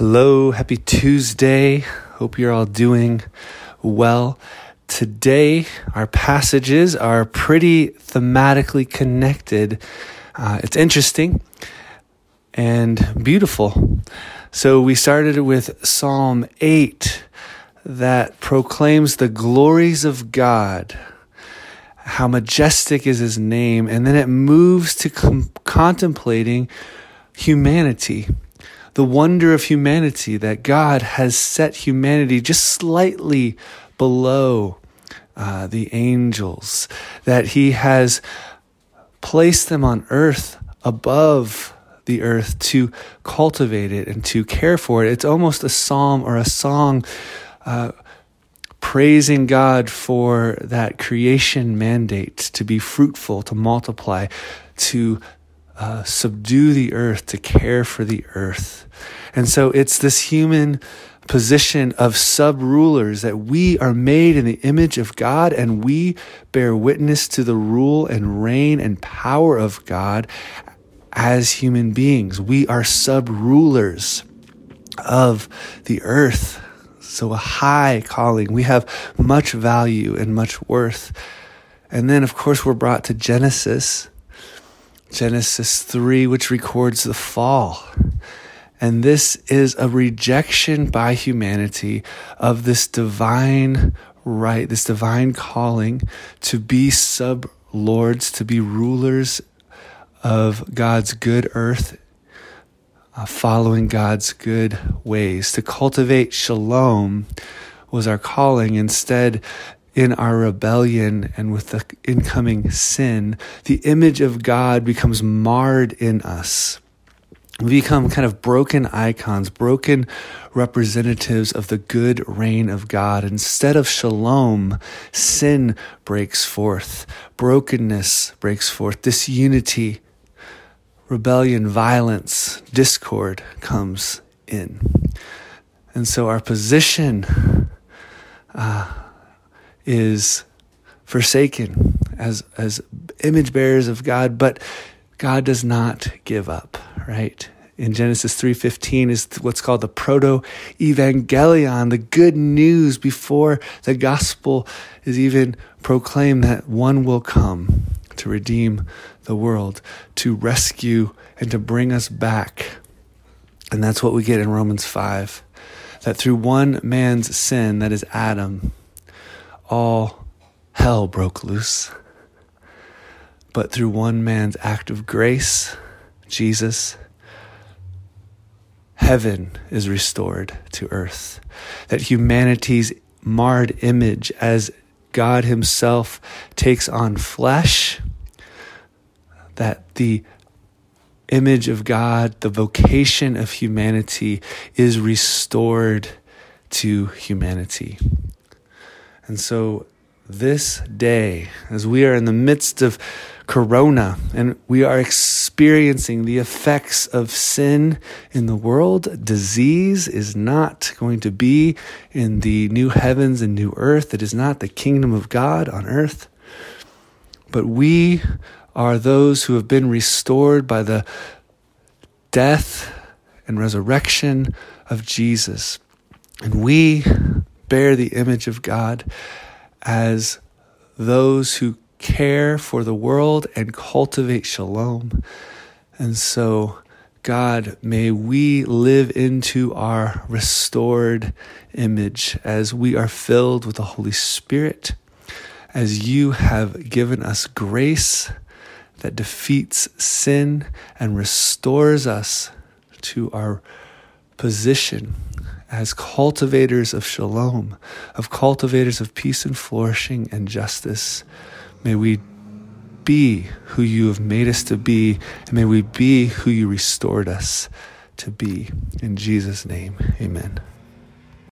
Hello, happy Tuesday. Hope you're all doing well. Today, our passages are pretty thematically connected. Uh, it's interesting and beautiful. So, we started with Psalm 8 that proclaims the glories of God, how majestic is his name, and then it moves to com- contemplating humanity the wonder of humanity that God has set humanity just slightly below uh, the angels, that He has placed them on earth above the earth to cultivate it and to care for it. It's almost a psalm or a song. Uh, praising God for that creation mandate to be fruitful, to multiply, to uh, subdue the earth, to care for the earth. And so it's this human position of sub rulers that we are made in the image of God and we bear witness to the rule and reign and power of God as human beings. We are sub rulers of the earth. So a high calling. We have much value and much worth. And then, of course, we're brought to Genesis Genesis 3, which records the fall. And this is a rejection by humanity of this divine right, this divine calling to be sub lords, to be rulers of God's good earth, uh, following God's good ways. To cultivate shalom was our calling. Instead, in our rebellion and with the incoming sin, the image of God becomes marred in us. We become kind of broken icons, broken representatives of the good reign of God. Instead of shalom, sin breaks forth, brokenness breaks forth, disunity, rebellion, violence, discord comes in. And so our position uh, is forsaken as as image bearers of God, but God does not give up, right? In Genesis 3:15 is what's called the proto evangelion, the good news before the gospel is even proclaimed that one will come to redeem the world, to rescue and to bring us back. And that's what we get in Romans 5. That through one man's sin, that is Adam, all hell broke loose. But through one man's act of grace, Jesus, heaven is restored to earth. That humanity's marred image as God Himself takes on flesh, that the image of God, the vocation of humanity is restored to humanity. And so, this day, as we are in the midst of Corona and we are experiencing the effects of sin in the world, disease is not going to be in the new heavens and new earth. It is not the kingdom of God on earth. But we are those who have been restored by the death and resurrection of Jesus. And we bear the image of God as those who care for the world and cultivate shalom. And so, God, may we live into our restored image as we are filled with the Holy Spirit, as you have given us grace that defeats sin and restores us to our position as cultivators of shalom, of cultivators of peace and flourishing and justice. May we be who you have made us to be, and may we be who you restored us to be. In Jesus' name, amen.